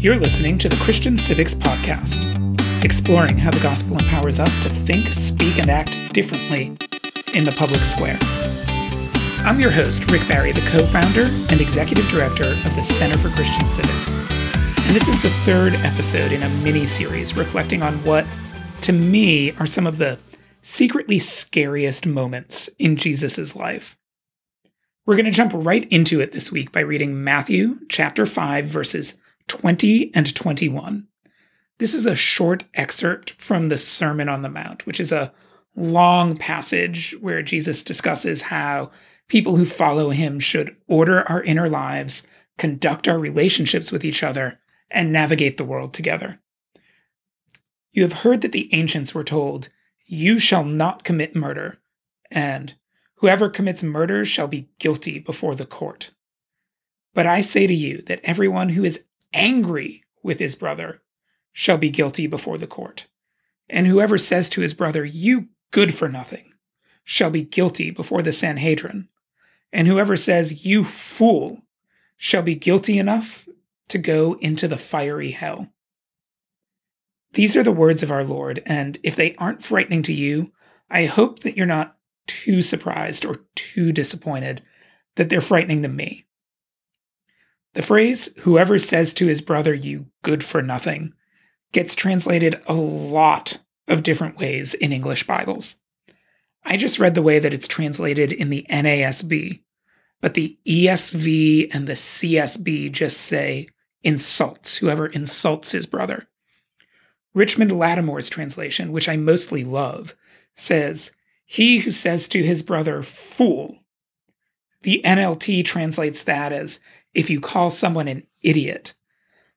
You're listening to the Christian Civics Podcast, exploring how the gospel empowers us to think, speak, and act differently in the public square. I'm your host, Rick Barry, the co founder and executive director of the Center for Christian Civics. And this is the third episode in a mini series reflecting on what, to me, are some of the secretly scariest moments in Jesus' life. We're going to jump right into it this week by reading Matthew chapter 5, verses 20 and 21. This is a short excerpt from the Sermon on the Mount, which is a long passage where Jesus discusses how people who follow him should order our inner lives, conduct our relationships with each other, and navigate the world together. You have heard that the ancients were told, You shall not commit murder, and Whoever commits murder shall be guilty before the court. But I say to you that everyone who is angry with his brother shall be guilty before the court. And whoever says to his brother, You good for nothing, shall be guilty before the Sanhedrin. And whoever says, You fool, shall be guilty enough to go into the fiery hell. These are the words of our Lord, and if they aren't frightening to you, I hope that you're not too surprised or too disappointed that they're frightening to me. The phrase, whoever says to his brother, you good for nothing, gets translated a lot of different ways in English Bibles. I just read the way that it's translated in the NASB, but the ESV and the CSB just say insults, whoever insults his brother. Richmond Lattimore's translation, which I mostly love, says, He who says to his brother, fool. The NLT translates that as if you call someone an idiot.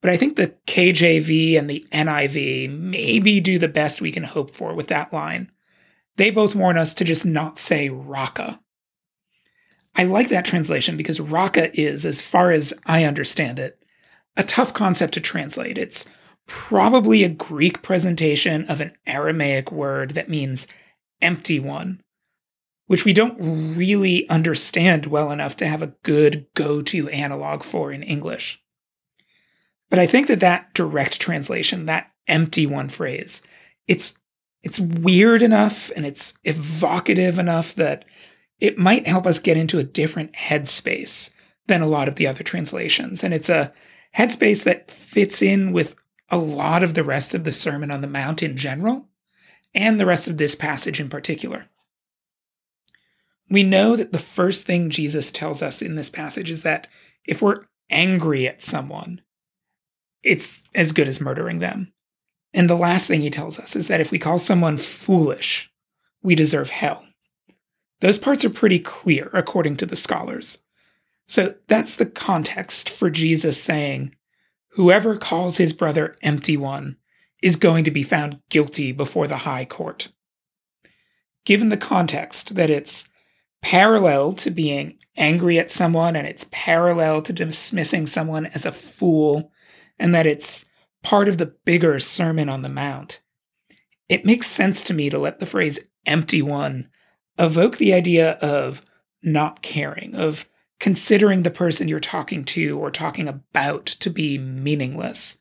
But I think the KJV and the NIV maybe do the best we can hope for with that line. They both warn us to just not say raca. I like that translation because raca is, as far as I understand it, a tough concept to translate. It's probably a Greek presentation of an Aramaic word that means empty one which we don't really understand well enough to have a good go to analog for in English. But I think that that direct translation, that empty one phrase, it's it's weird enough and it's evocative enough that it might help us get into a different headspace than a lot of the other translations. And it's a headspace that fits in with a lot of the rest of the Sermon on the Mount in general and the rest of this passage in particular. We know that the first thing Jesus tells us in this passage is that if we're angry at someone, it's as good as murdering them. And the last thing he tells us is that if we call someone foolish, we deserve hell. Those parts are pretty clear, according to the scholars. So that's the context for Jesus saying, Whoever calls his brother empty one is going to be found guilty before the high court. Given the context that it's parallel to being angry at someone and it's parallel to dismissing someone as a fool and that it's part of the bigger Sermon on the Mount. It makes sense to me to let the phrase empty one evoke the idea of not caring, of considering the person you're talking to or talking about to be meaningless,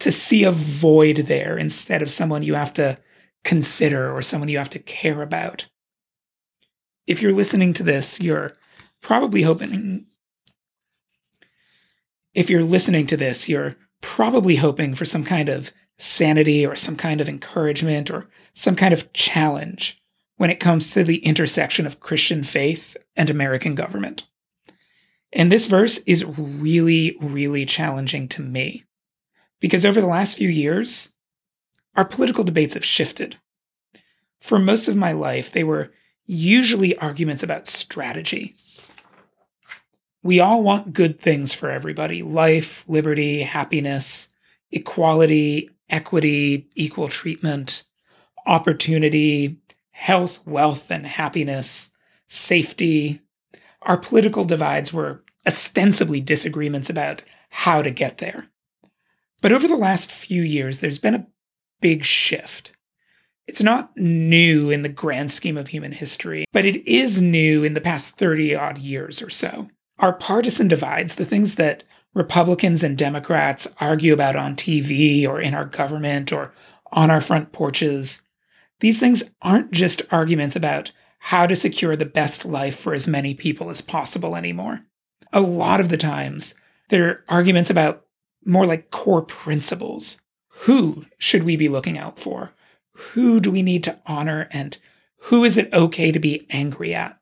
to see a void there instead of someone you have to consider or someone you have to care about if you're listening to this, you're probably hoping. If you're listening to this, you're probably hoping for some kind of sanity or some kind of encouragement or some kind of challenge when it comes to the intersection of Christian faith and American government. And this verse is really, really challenging to me because over the last few years, our political debates have shifted. For most of my life, they were usually arguments about strategy. We all want good things for everybody life, liberty, happiness, equality, equity, equal treatment, opportunity, health, wealth, and happiness, safety. Our political divides were ostensibly disagreements about how to get there. But over the last few years, there's been a big shift. It's not new in the grand scheme of human history, but it is new in the past 30 odd years or so. Our partisan divides, the things that Republicans and Democrats argue about on TV or in our government or on our front porches, these things aren't just arguments about how to secure the best life for as many people as possible anymore. A lot of the times, they're arguments about more like core principles. Who should we be looking out for? Who do we need to honor? And who is it okay to be angry at?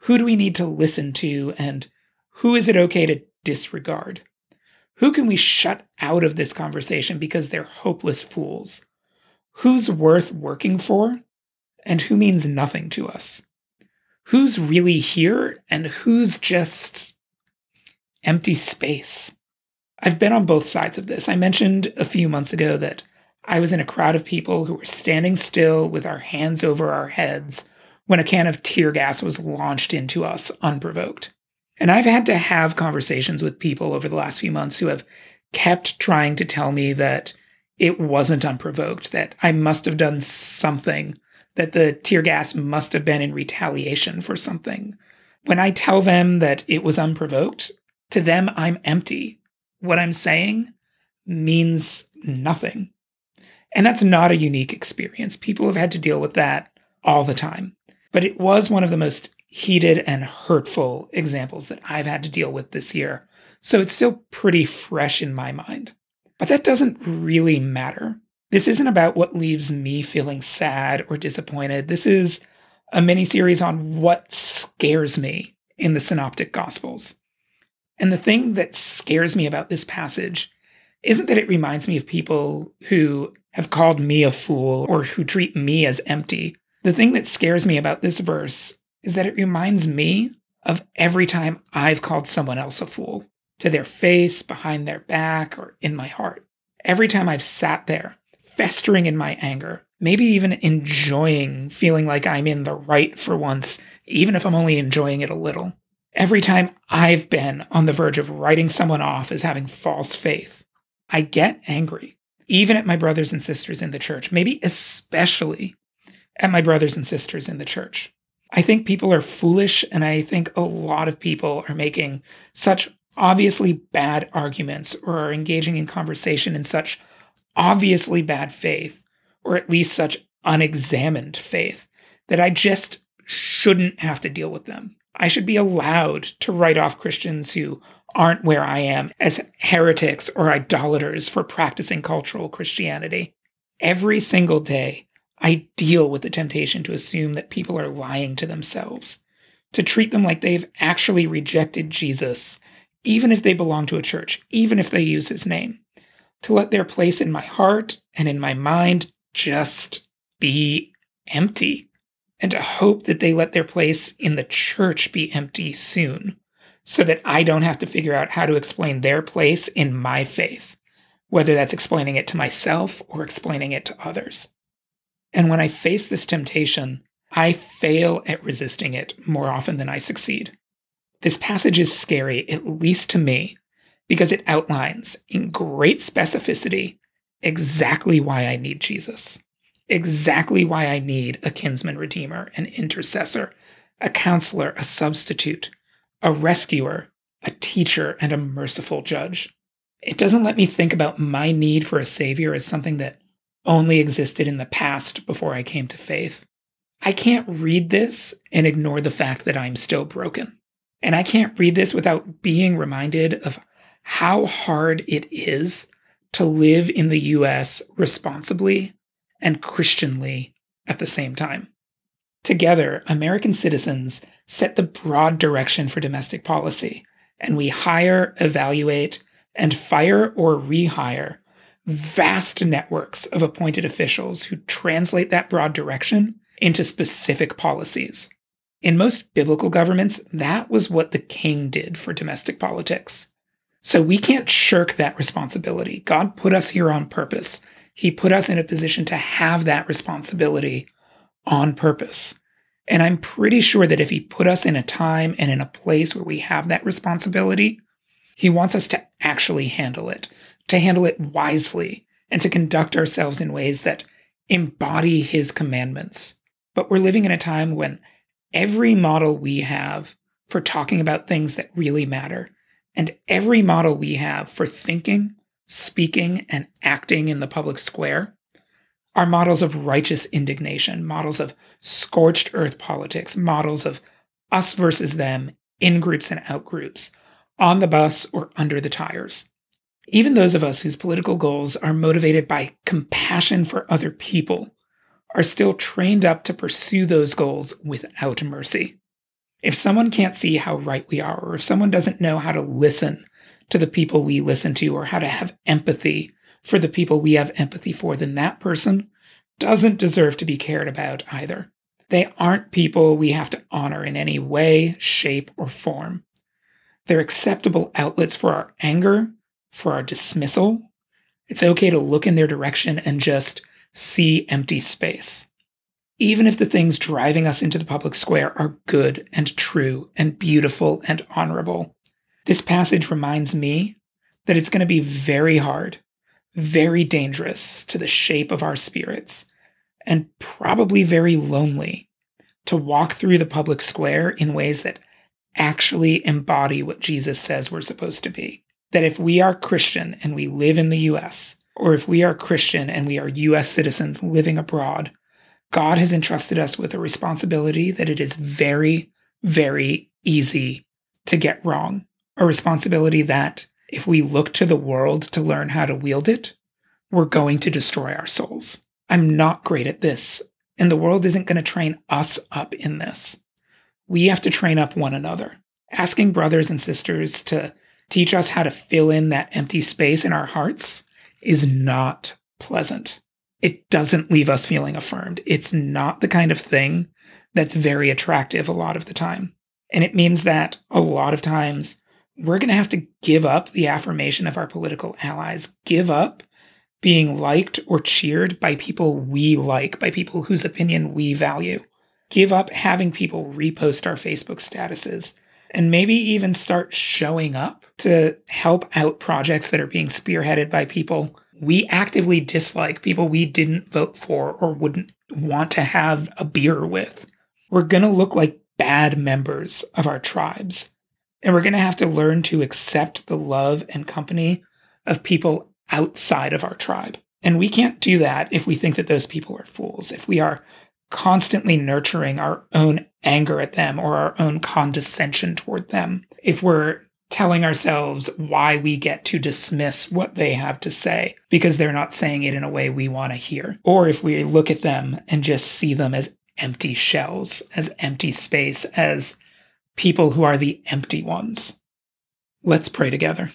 Who do we need to listen to? And who is it okay to disregard? Who can we shut out of this conversation because they're hopeless fools? Who's worth working for and who means nothing to us? Who's really here and who's just empty space? I've been on both sides of this. I mentioned a few months ago that I was in a crowd of people who were standing still with our hands over our heads when a can of tear gas was launched into us unprovoked. And I've had to have conversations with people over the last few months who have kept trying to tell me that it wasn't unprovoked, that I must have done something, that the tear gas must have been in retaliation for something. When I tell them that it was unprovoked, to them, I'm empty. What I'm saying means nothing. And that's not a unique experience. People have had to deal with that all the time. But it was one of the most heated and hurtful examples that I've had to deal with this year. So it's still pretty fresh in my mind. But that doesn't really matter. This isn't about what leaves me feeling sad or disappointed. This is a mini series on what scares me in the Synoptic Gospels. And the thing that scares me about this passage isn't that it reminds me of people who have called me a fool or who treat me as empty. The thing that scares me about this verse is that it reminds me of every time I've called someone else a fool to their face, behind their back, or in my heart. Every time I've sat there, festering in my anger, maybe even enjoying feeling like I'm in the right for once, even if I'm only enjoying it a little. Every time I've been on the verge of writing someone off as having false faith, I get angry, even at my brothers and sisters in the church, maybe especially at my brothers and sisters in the church. I think people are foolish, and I think a lot of people are making such obviously bad arguments or are engaging in conversation in such obviously bad faith, or at least such unexamined faith, that I just shouldn't have to deal with them. I should be allowed to write off Christians who aren't where I am as heretics or idolaters for practicing cultural Christianity. Every single day, I deal with the temptation to assume that people are lying to themselves, to treat them like they've actually rejected Jesus even if they belong to a church, even if they use his name, to let their place in my heart and in my mind just be empty, and to hope that they let their place in the church be empty soon, so that I don't have to figure out how to explain their place in my faith, whether that's explaining it to myself or explaining it to others. And when I face this temptation, I fail at resisting it more often than I succeed. This passage is scary, at least to me, because it outlines in great specificity exactly why I need Jesus, exactly why I need a kinsman redeemer, an intercessor, a counselor, a substitute, a rescuer, a teacher, and a merciful judge. It doesn't let me think about my need for a savior as something that only existed in the past before I came to faith. I can't read this and ignore the fact that I'm still broken. And I can't read this without being reminded of how hard it is to live in the US responsibly and Christianly at the same time. Together, American citizens set the broad direction for domestic policy, and we hire, evaluate, and fire or rehire vast networks of appointed officials who translate that broad direction into specific policies. In most biblical governments, that was what the king did for domestic politics. So we can't shirk that responsibility. God put us here on purpose. He put us in a position to have that responsibility on purpose. And I'm pretty sure that if He put us in a time and in a place where we have that responsibility, He wants us to actually handle it, to handle it wisely, and to conduct ourselves in ways that embody His commandments. But we're living in a time when every model we have for talking about things that really matter, And every model we have for thinking, speaking, and acting in the public square are models of righteous indignation, models of scorched earth politics, models of us versus them in groups and out groups, on the bus or under the tires. Even those of us whose political goals are motivated by compassion for other people are still trained up to pursue those goals without mercy. If someone can't see how right we are, or if someone doesn't know how to listen to the people we listen to, or how to have empathy for the people we have empathy for, then that person doesn't deserve to be cared about either. They aren't people we have to honor in any way, shape, or form. They're acceptable outlets for our anger, for our dismissal. It's okay to look in their direction and just see empty space. Even if the things driving us into the public square are good and true and beautiful and honorable, this passage reminds me that it's going to be very hard, very dangerous to the shape of our spirits, and probably very lonely to walk through the public square in ways that actually embody what Jesus says we're supposed to be. That if we are Christian and we live in the US, or if we are Christian and we are US citizens living abroad, God has entrusted us with a responsibility that it is very, very easy to get wrong. A responsibility that, if we look to the world to learn how to wield it, we're going to destroy our souls. I'm not great at this, and the world isn't going to train us up in this. We have to train up one another. Asking brothers and sisters to teach us how to fill in that empty space in our hearts is not pleasant. It doesn't leave us feeling affirmed. It's not the kind of thing that's very attractive a lot of the time. And it means that a lot of times we're going to have to give up the affirmation of our political allies, give up being liked or cheered by people we like, by people whose opinion we value. Give up having people repost our Facebook statuses and maybe even start showing up to help out projects that are being spearheaded by people we actively dislike, people we didn't vote for or wouldn't want to have a beer with. We're going to look like bad members of our tribes. And we're going to have to learn to accept the love and company of people outside of our tribe. And we can't do that if we think that those people are fools, if we are constantly nurturing our own anger at them or our own condescension toward them, if we're telling ourselves why we get to dismiss what they have to say because they're not saying it in a way we want to hear, or if we look at them and just see them as empty shells, as empty space, as people who are the empty ones. Let's pray together.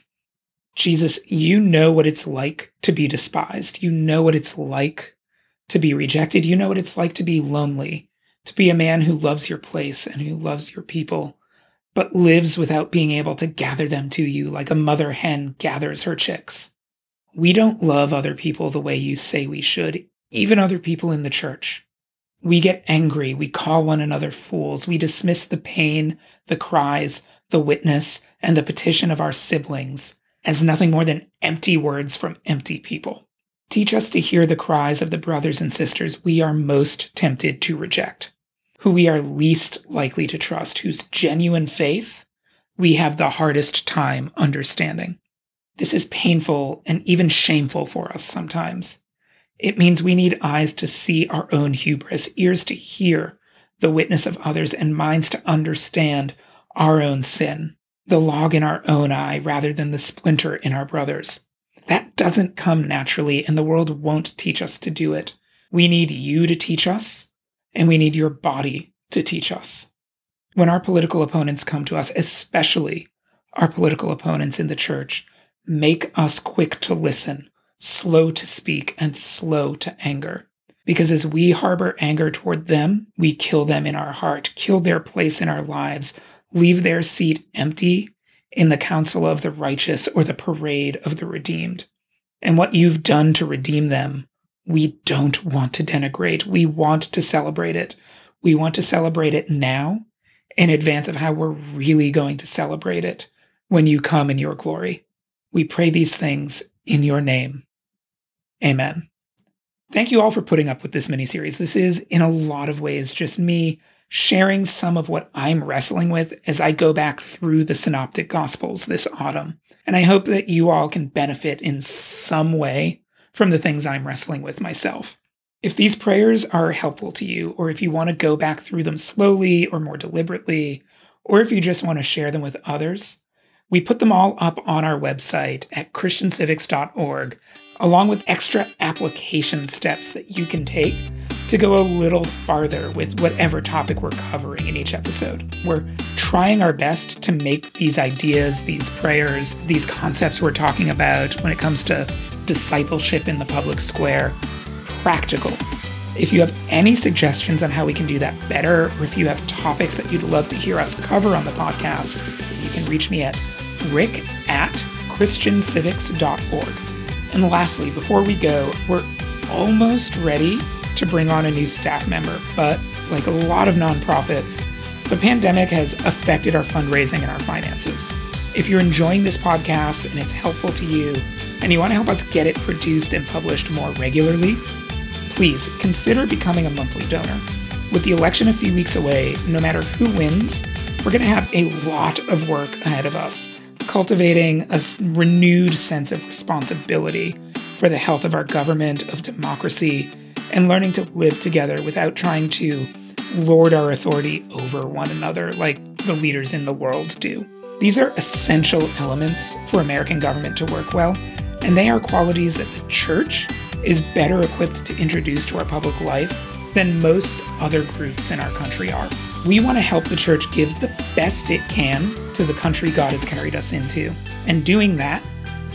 Jesus, you know what it's like to be despised. You know what it's like to be rejected. You know what it's like to be lonely, to be a man who loves your place and who loves your people, but lives without being able to gather them to you like a mother hen gathers her chicks. We don't love other people the way you say we should, even other people in the church. We get angry. We call one another fools. We dismiss the pain, the cries, the witness, and the petition of our siblings as nothing more than empty words from empty people. Teach us to hear the cries of the brothers and sisters we are most tempted to reject, who we are least likely to trust, whose genuine faith we have the hardest time understanding. This is painful and even shameful for us sometimes. It means we need eyes to see our own hubris, ears to hear the witness of others, and minds to understand our own sin the log in our own eye rather than the splinter in our brother's. That doesn't come naturally, and the world won't teach us to do it. We need you to teach us, and we need your body to teach us. When our political opponents come to us, especially our political opponents in the church, make us quick to listen, slow to speak, and slow to anger. Because as we harbor anger toward them, we kill them in our heart, kill their place in our lives, leave their seat empty in the council of the righteous or the parade of the redeemed. And what you've done to redeem them, we don't want to denigrate. We want to celebrate it. We want to celebrate it now in advance of how we're really going to celebrate it when you come in your glory. We pray these things in your name. Amen. Thank you all for putting up with this mini series. This is, in a lot of ways, just me sharing some of what I'm wrestling with as I go back through the Synoptic Gospels this autumn. And I hope that you all can benefit in some way from the things I'm wrestling with myself. If these prayers are helpful to you, or if you want to go back through them slowly or more deliberately, or if you just want to share them with others, we put them all up on our website at christiancivics.org, along with extra application steps that you can take to go a little farther with whatever topic we're covering in each episode. We're trying our best to make these ideas, these prayers, these concepts we're talking about when it comes to discipleship in the public square practical. If you have any suggestions on how we can do that better, or if you have topics that you'd love to hear us cover on the podcast, you can reach me at rick at christiancivics.org. And lastly, before we go, we're almost ready to bring on a new staff member, but like a lot of nonprofits, the pandemic has affected our fundraising and our finances. If you're enjoying this podcast and it's helpful to you, and you want to help us get it produced and published more regularly, please consider becoming a monthly donor. With the election a few weeks away, no matter who wins, we're going to have a lot of work ahead of us, cultivating a renewed sense of responsibility for the health of our government, of democracy, and learning to live together without trying to lord our authority over one another like the leaders in the world do. These are essential elements for American government to work well, and they are qualities that the church is better equipped to introduce to our public life than most other groups in our country are. We want to help the church give the best it can to the country God has carried us into. And doing that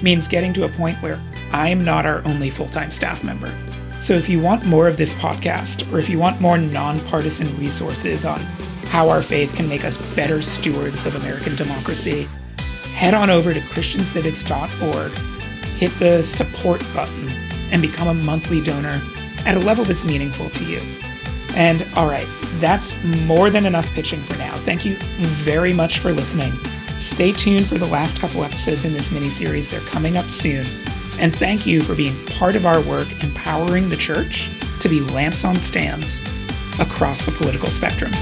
means getting to a point where I'm not our only full time staff member. So if you want more of this podcast, or if you want more nonpartisan resources on how our faith can make us better stewards of American democracy, head on over to ChristianCivics.org, hit the support button, and become a monthly donor at a level that's meaningful to you. And all right, that's more than enough pitching for now. Thank you very much for listening. Stay tuned for the last couple episodes in this mini series. They're coming up soon. And thank you for being part of our work empowering the church to be lamps on stands across the political spectrum.